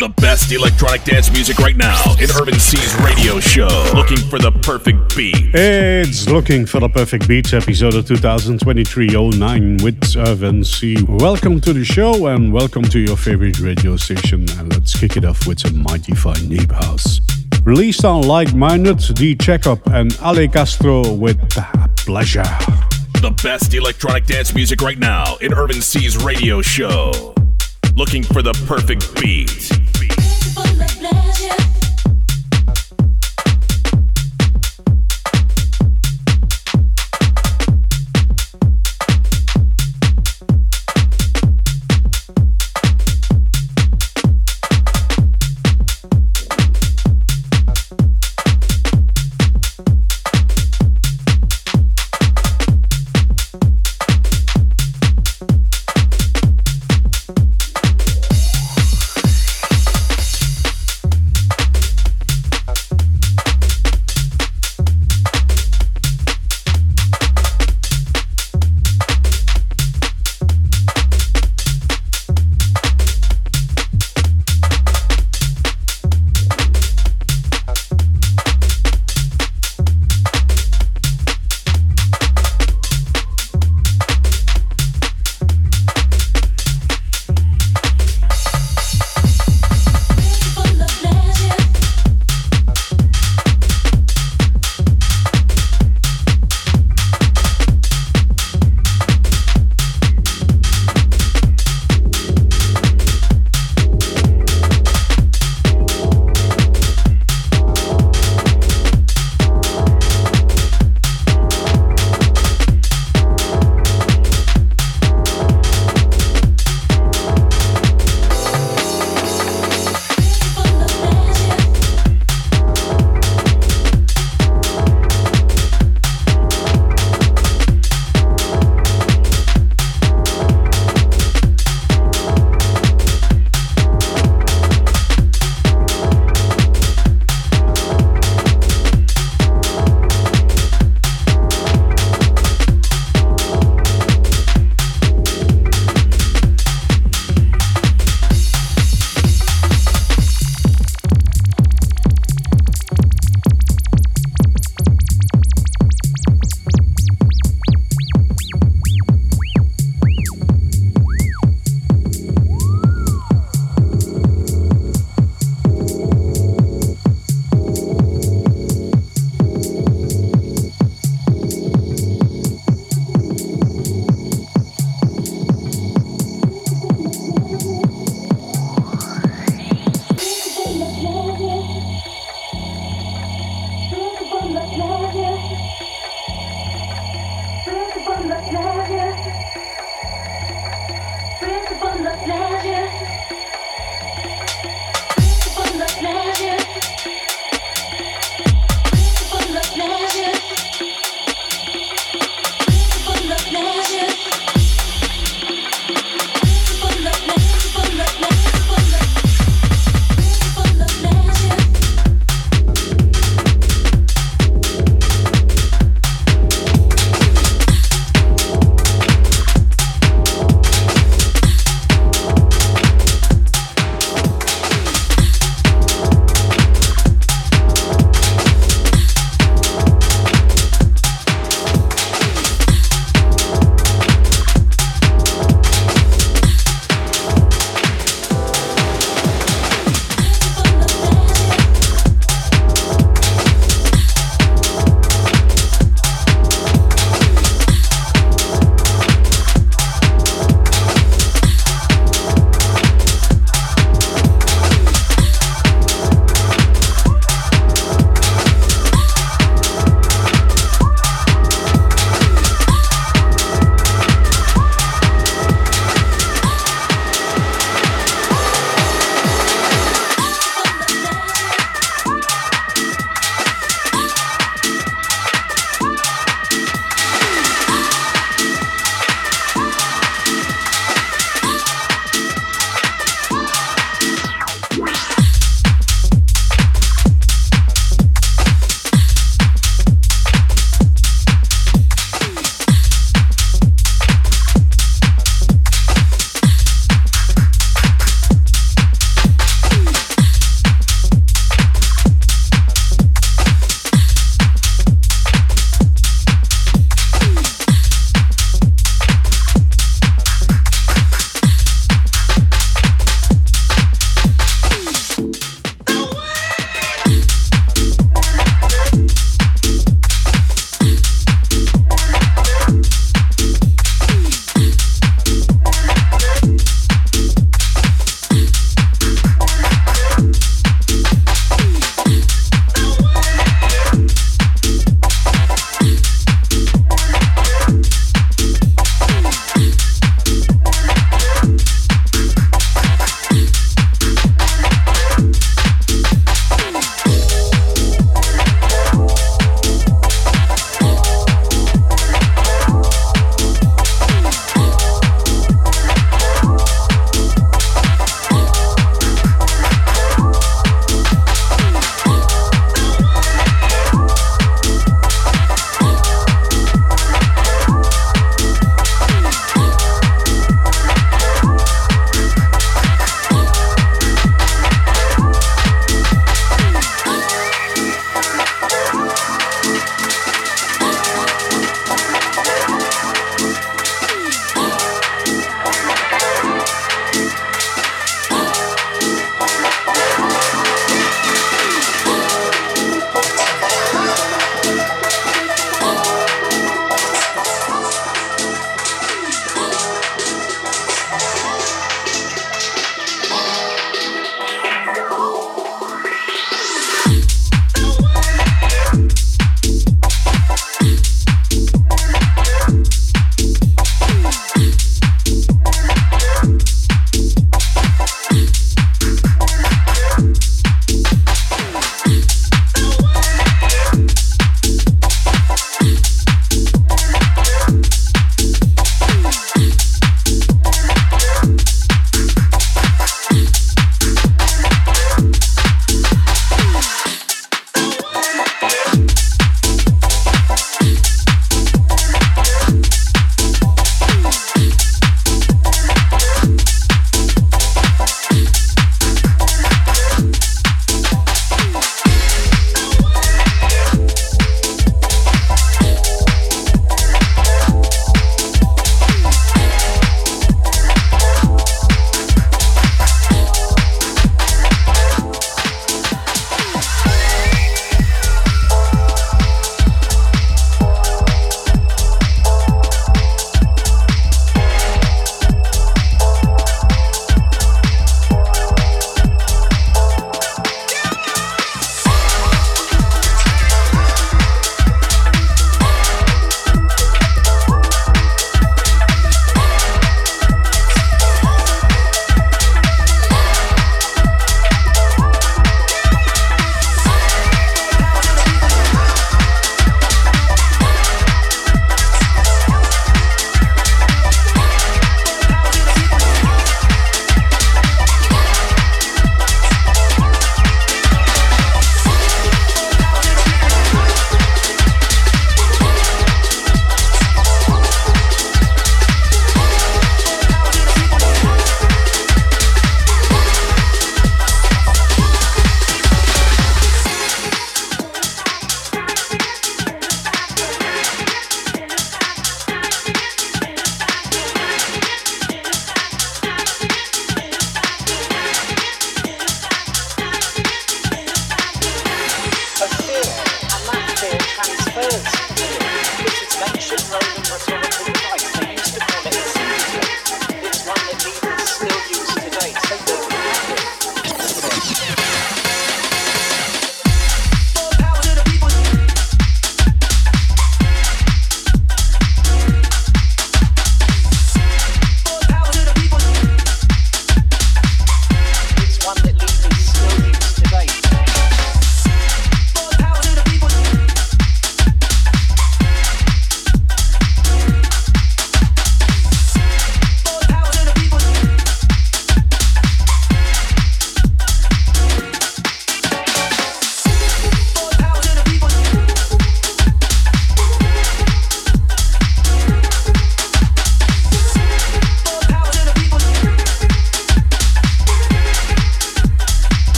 The best electronic dance music right now in Urban C's radio show. Looking for the perfect beat. It's Looking for the Perfect Beats, episode of 2023-09 with Urban C. Welcome to the show and welcome to your favorite radio station. And let's kick it off with some mighty fine deep house. Released on Like Minded, The Checkup and Ale Castro with Pleasure. The best electronic dance music right now in Urban C's radio show. Looking for the perfect beat. The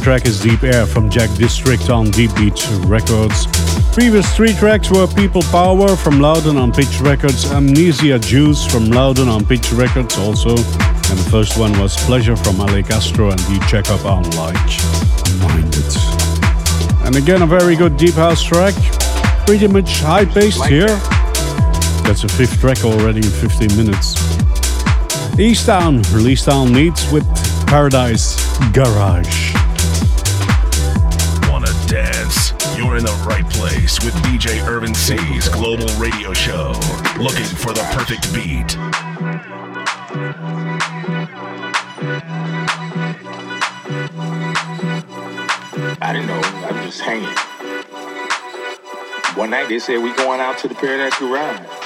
track is Deep Air from Jack District on Deep Beat Records. Previous three tracks were People Power from Loudon on Pitch Records, Amnesia Juice from Loudon on Pitch Records also, and the first one was Pleasure from Ale Castro and the Checkup on Like Minded. And again, a very good deep house track, pretty much high paced here. That's a fifth track already in 15 minutes. East Easttown, Release Town meets with Paradise Garage. Place with DJ Urban C's global radio show. Looking for the perfect beat. I didn't know. I'm just hanging. One night they said we going out to the Paradise Garage.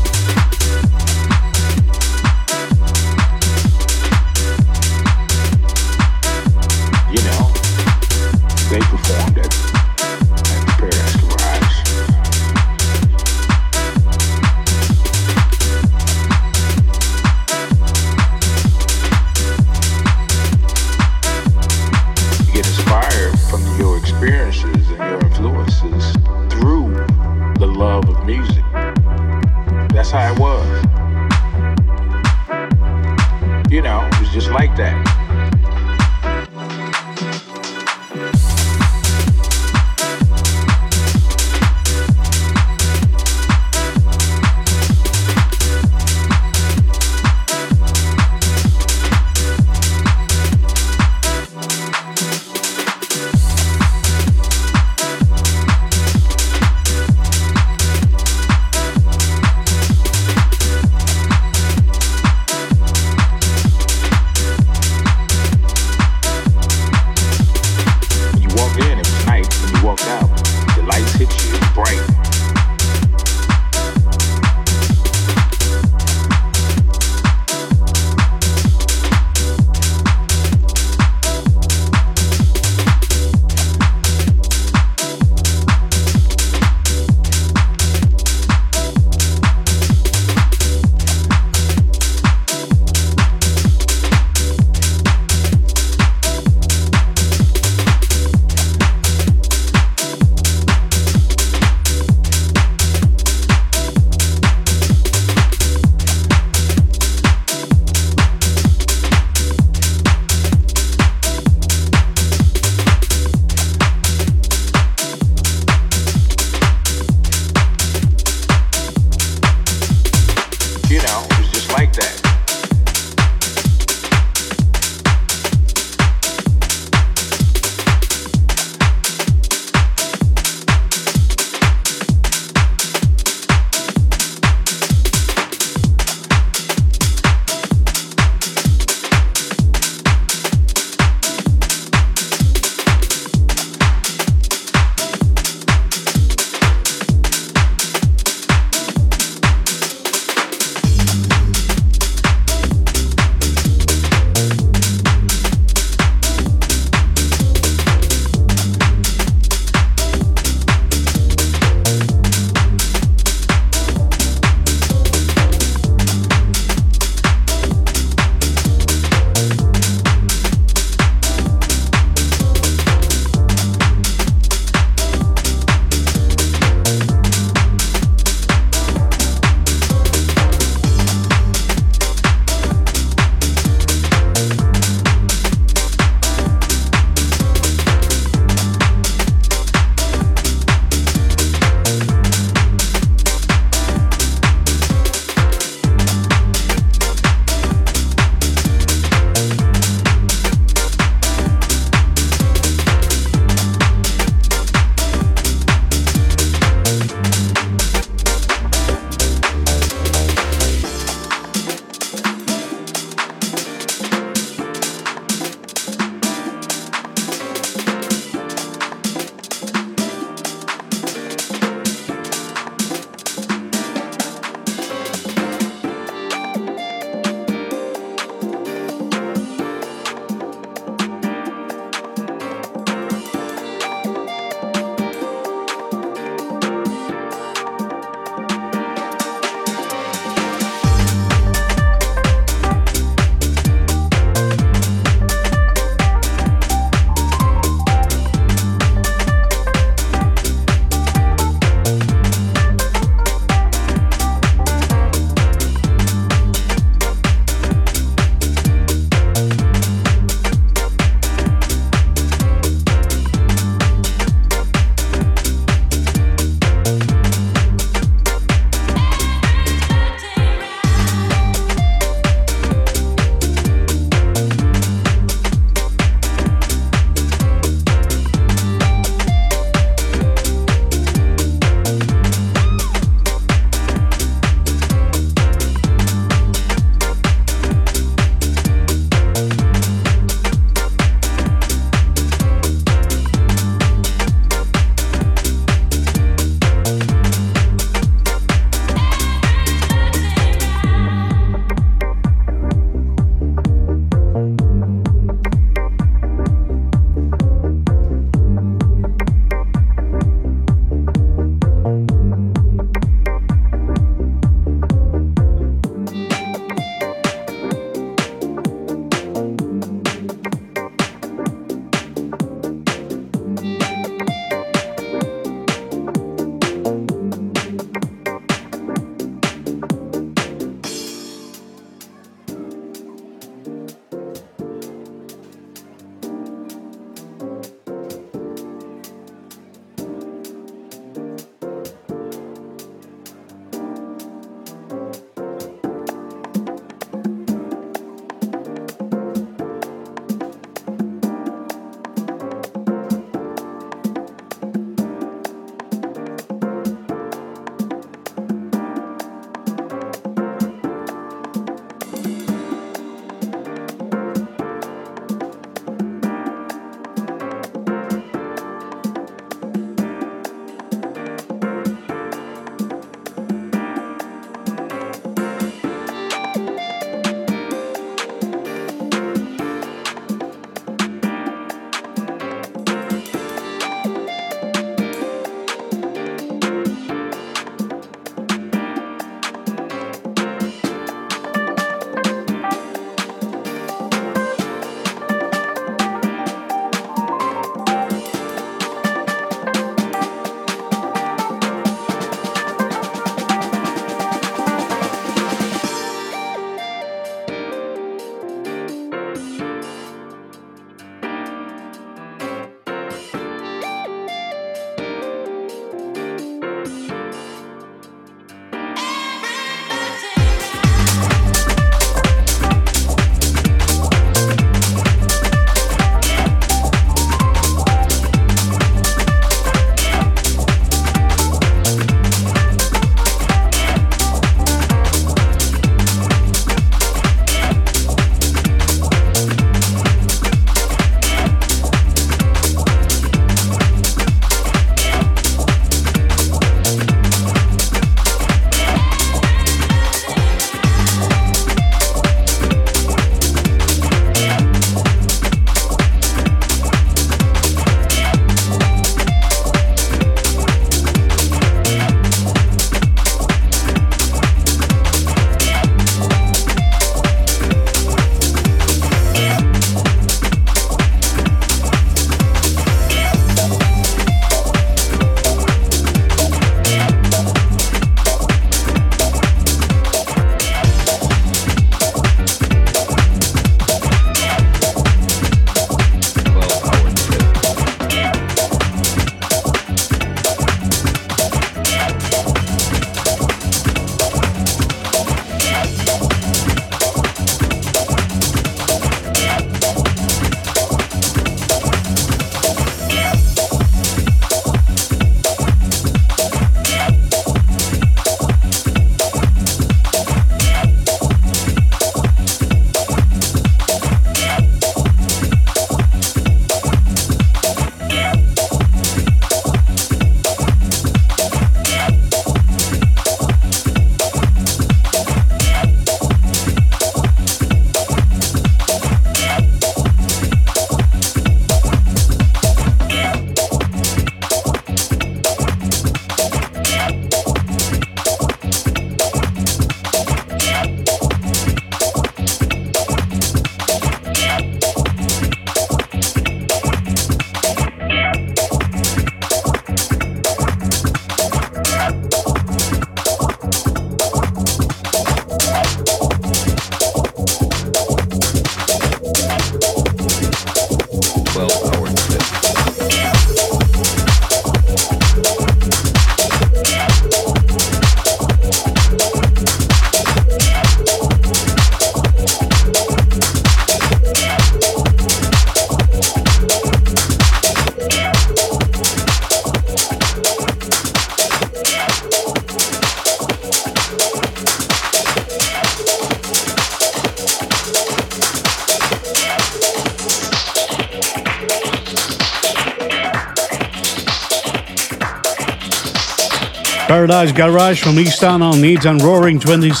Paradise Garage from Easton on Needs and Roaring Twenties.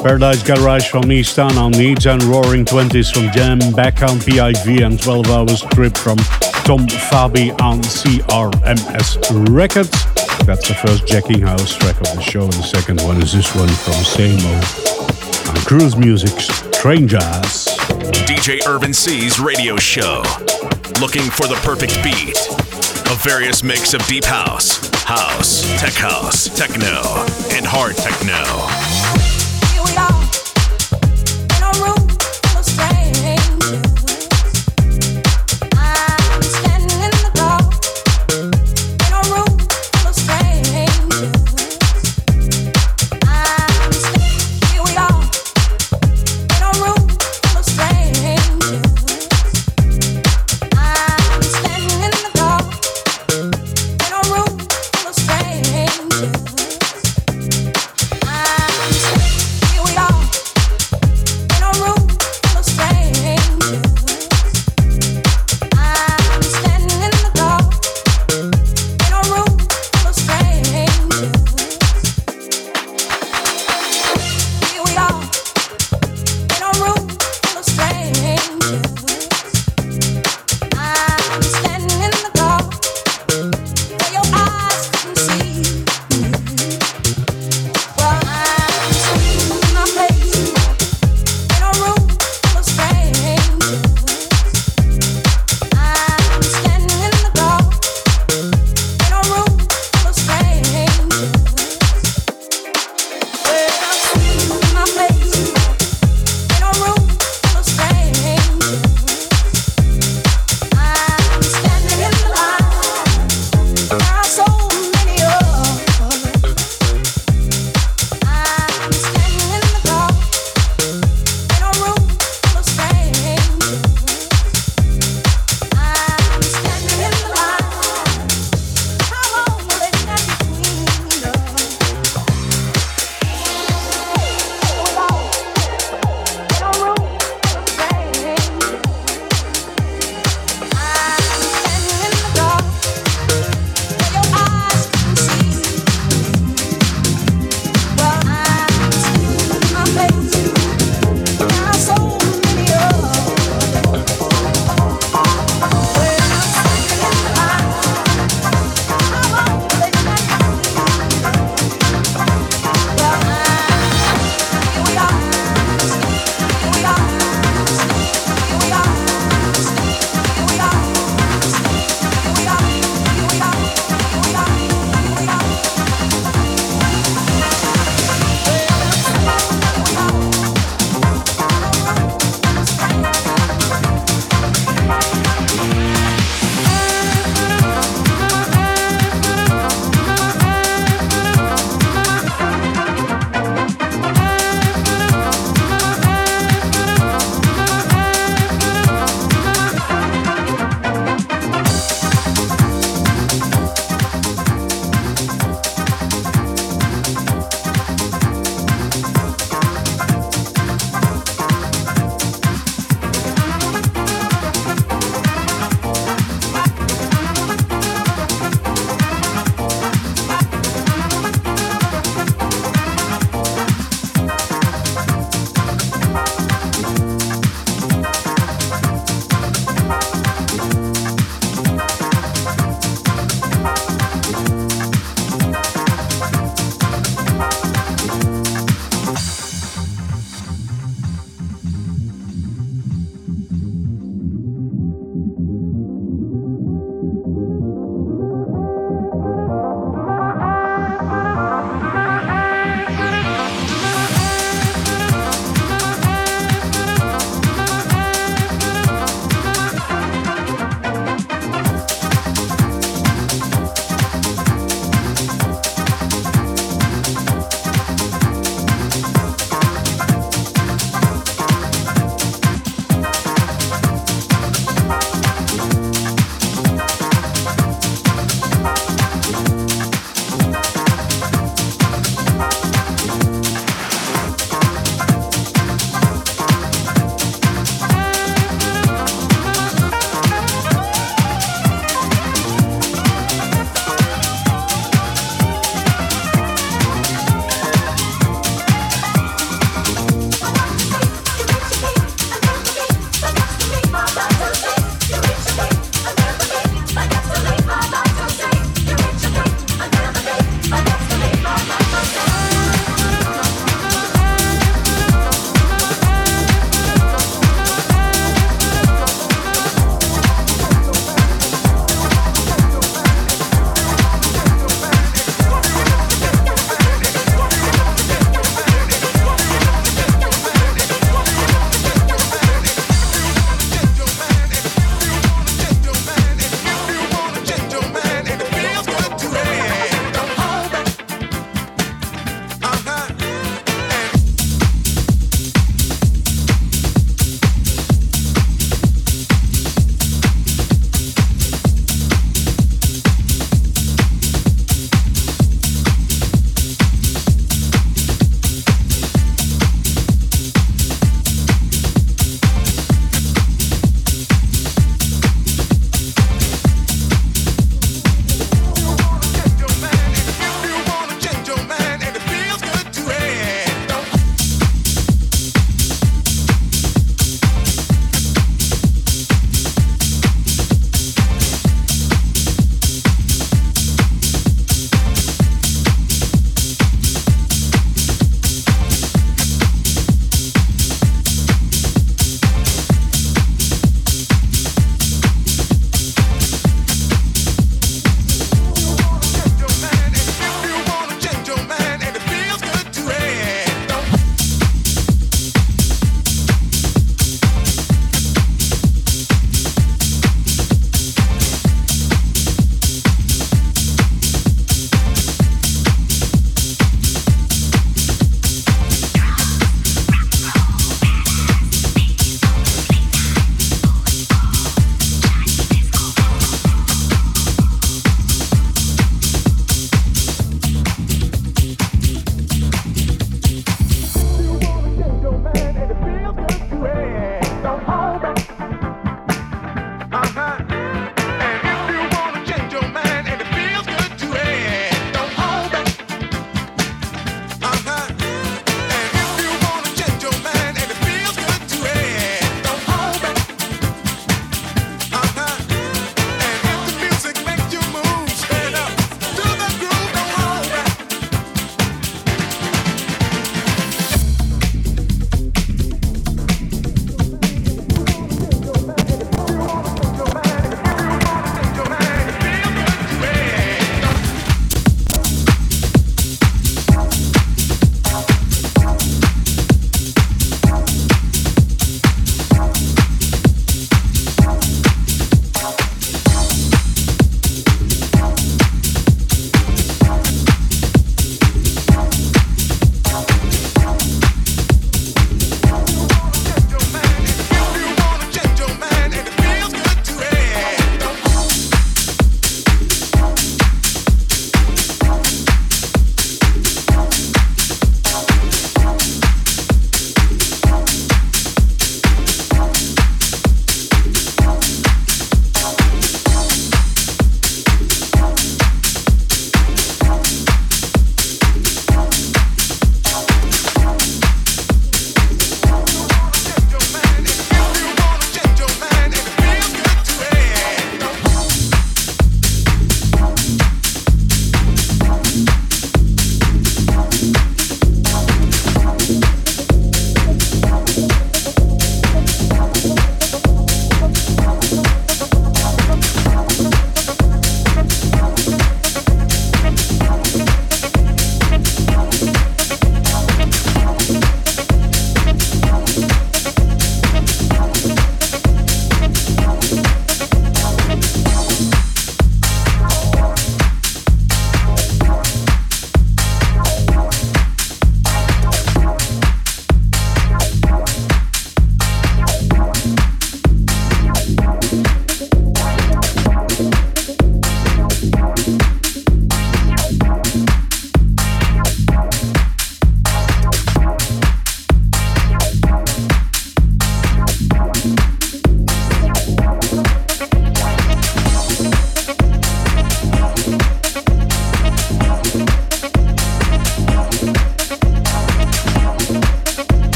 Paradise Garage from Easton on Needs and Roaring Twenties from Jam back on PIV and 12 Hours Trip from Tom Fabi on CRMS Records. That's the first Jacking House track of the show. And the second one is this one from Samo on Cruise Music's Train Jazz. DJ Urban C's radio show. Looking for the perfect beat. A various mix of deep house, house, tech house, techno, and hard techno.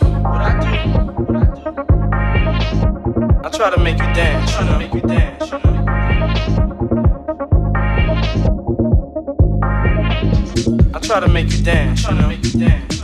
I try to make you dance, try to make you dance. Know? I try to make you dance, try to make you dance.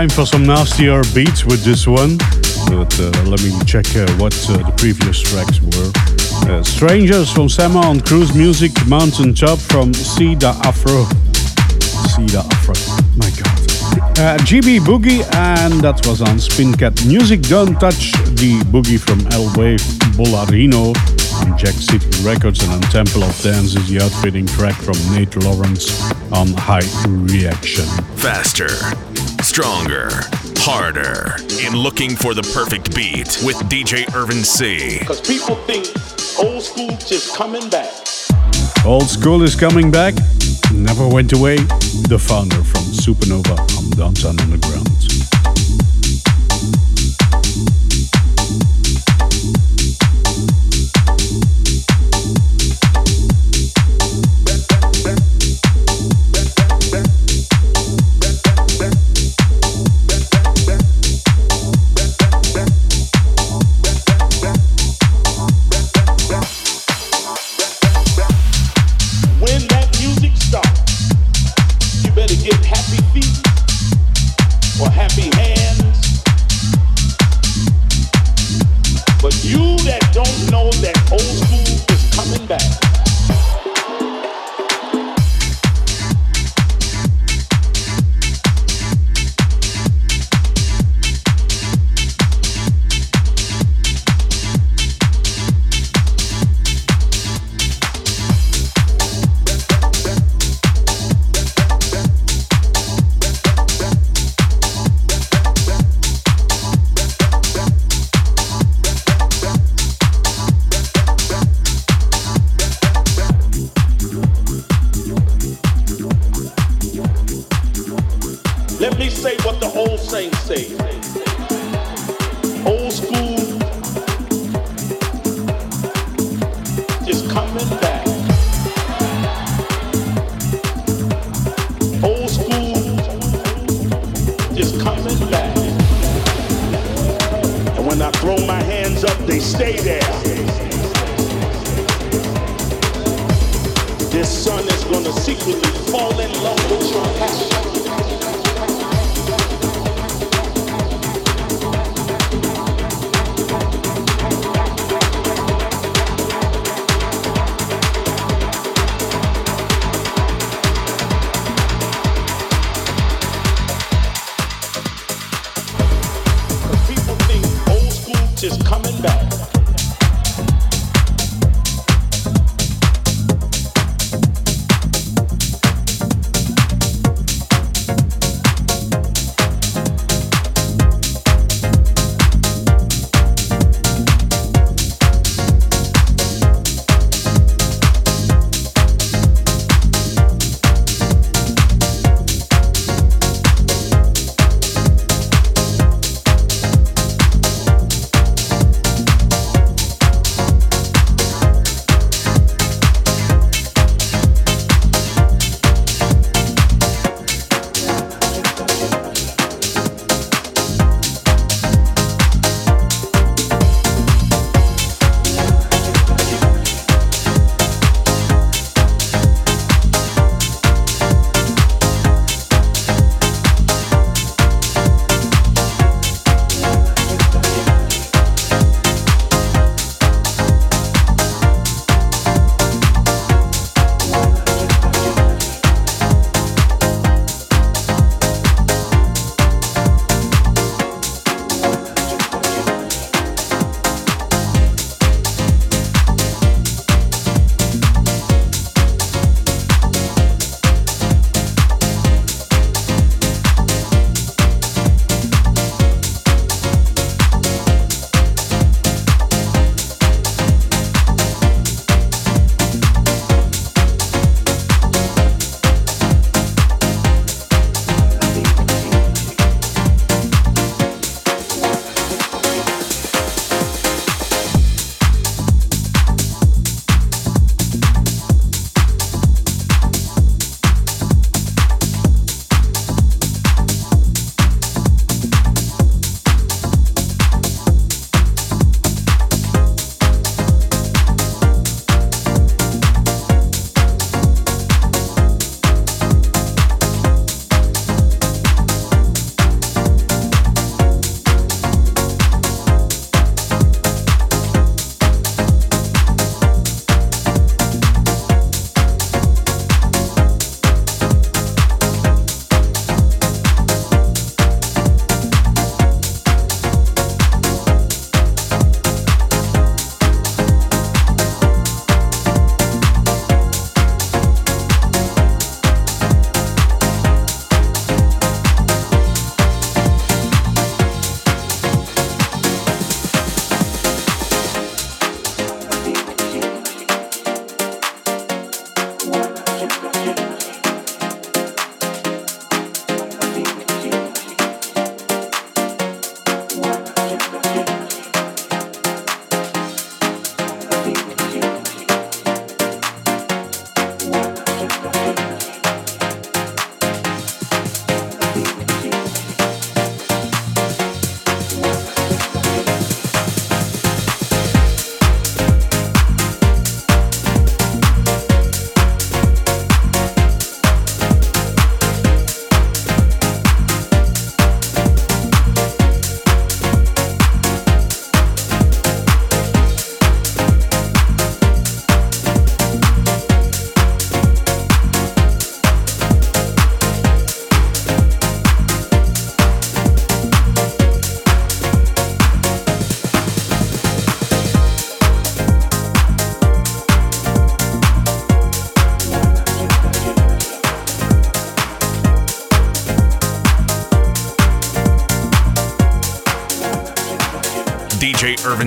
Time for some nastier beats with this one. But uh, let me check uh, what uh, the previous tracks were. Uh, Strangers from Sama on Cruise Music, Mountain Top from Sida Afro. Sida Afro, my god. Uh, GB Boogie, and that was on Spincat Music. Don't touch the boogie from El Wave Bollarino on Jack City Records, and on Temple of Dance is the outfitting track from Nate Lawrence on High Reaction. Faster stronger, harder, in looking for the perfect beat with DJ Urban C. Because people think old school just coming back. Old school is coming back. Never went away. The founder from Supernova on Downtown Underground. son is gonna secretly fall in love with your passion.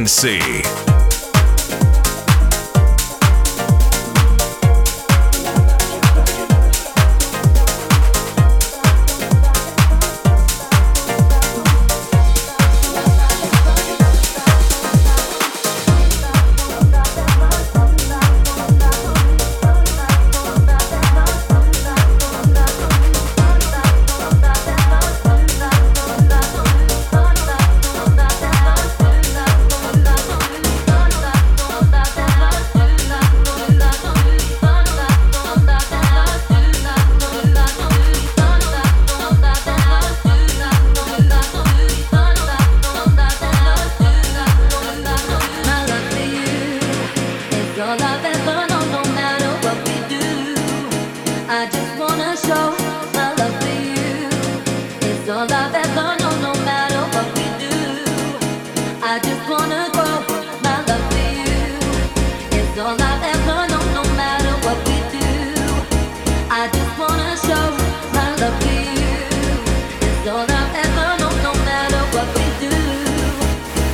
DJ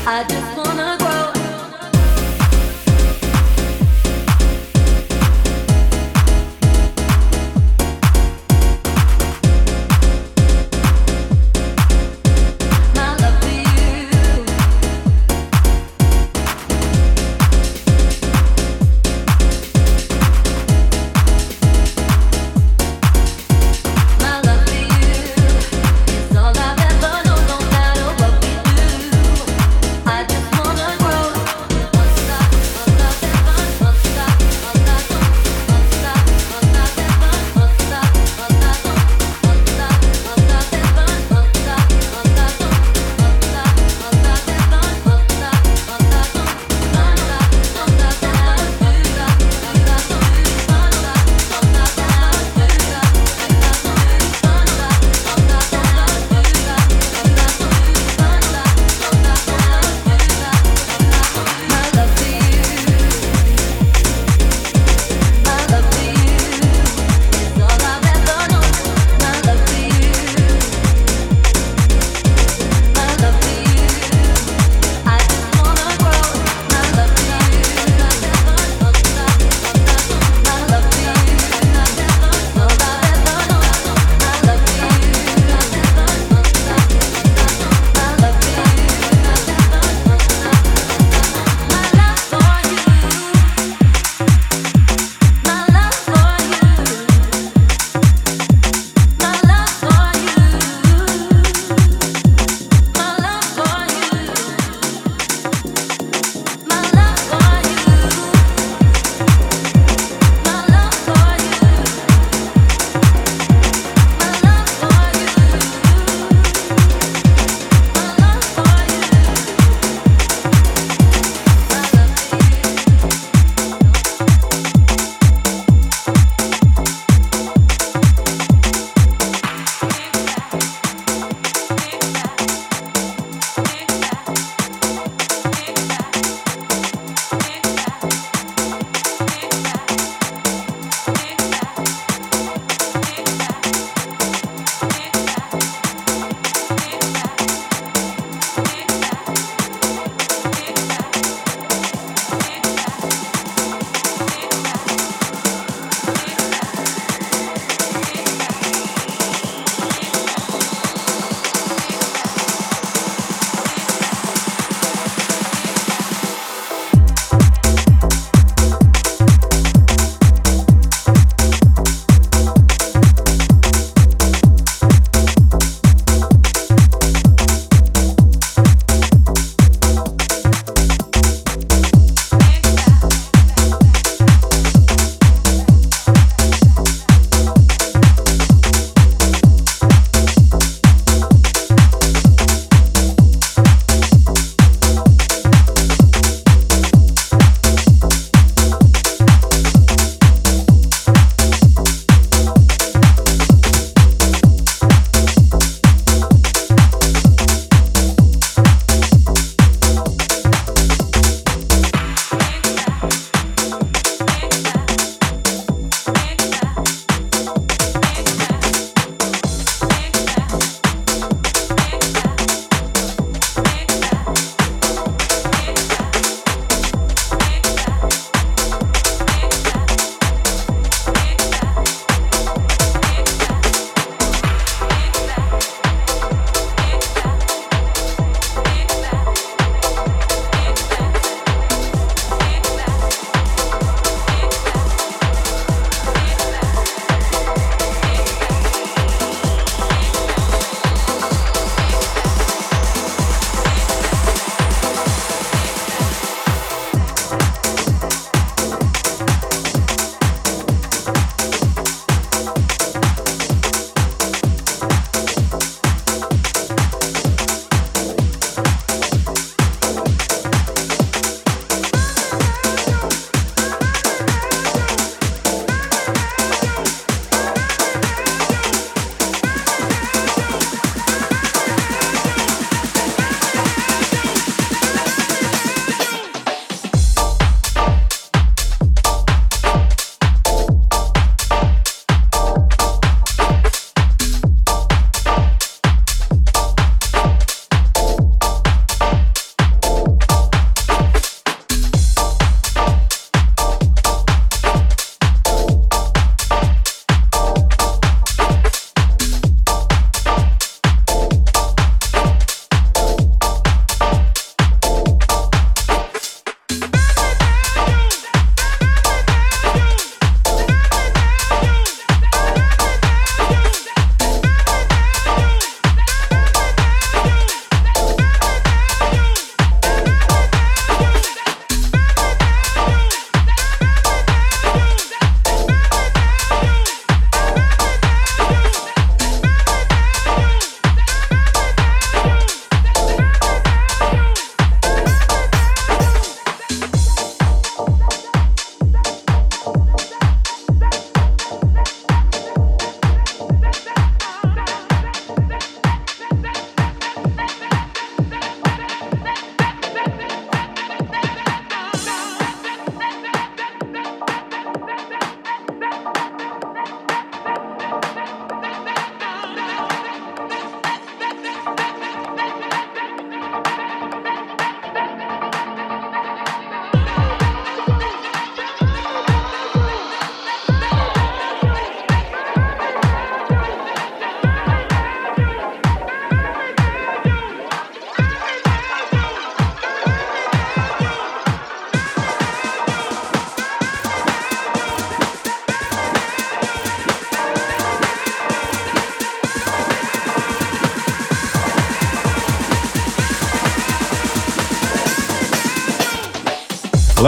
Urban C.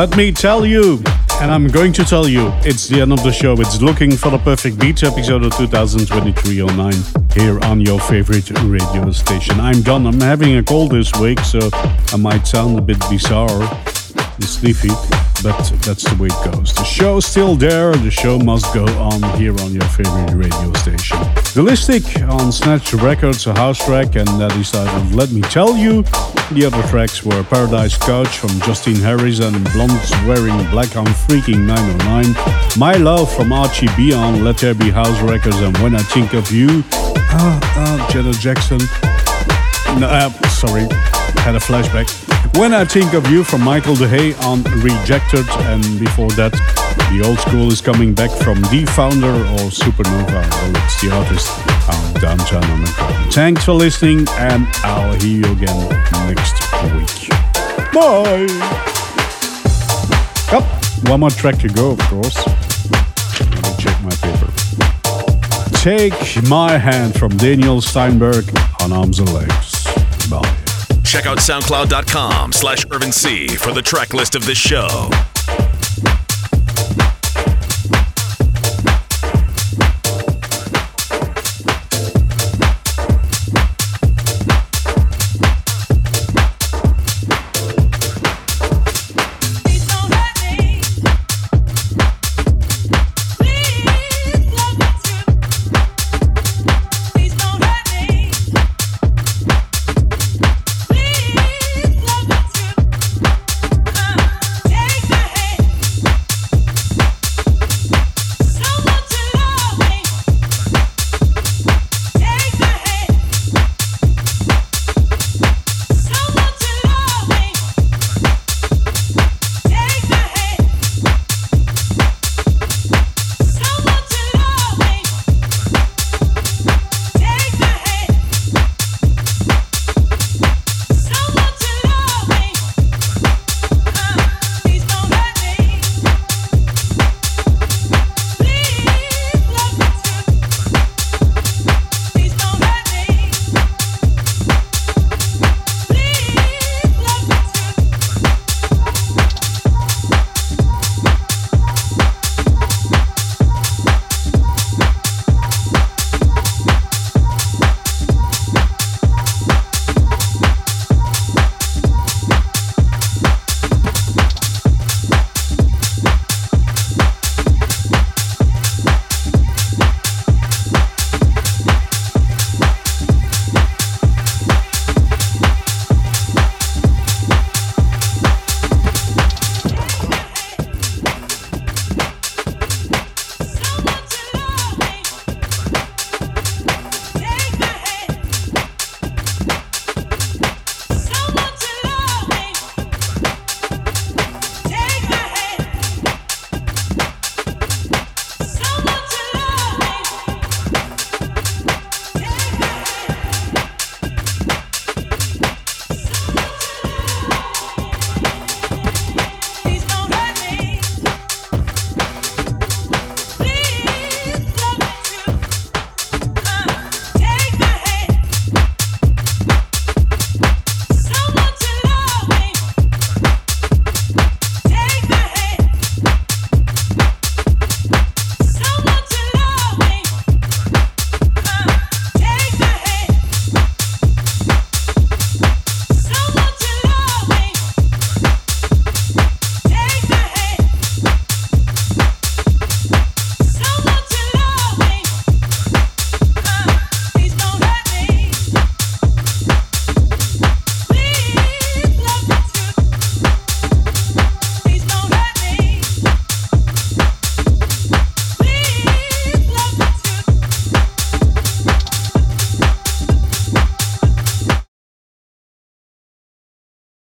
Let me tell you, and I'm going to tell you, it's the end of the show. It's Looking for the Perfect Beats episode of 2023-09 here on your favorite radio station. I'm done. I'm having a cold this week, so I might sound a bit bizarre and sniffy but that's the way it goes. The show's still there, the show must go on here on your favorite radio station. The Listic on Snatch Records, a house track, and that is titled Let Me Tell You. The other tracks were Paradise Couch from Justin Harris and Blondes Wearing Black on Freaking 909. My Love from Archie B on Let There Be House Records and When I Think of You. Ah, ah, Janet Jackson. No, uh, sorry, had a flashback. When I Think of You from Michael DeHay on Rejected, and before that, the old school is coming back from The Founder or Supernova. Well, it's the artist Thanks for listening, and I'll hear you again next week. Bye! Yep, one more track to go, of course. Let me check my paper. Take My Hand from Daniel Steinberg on Arms and Legs. Bye. Check out soundcloud.com slash Urban C for the track list of this show.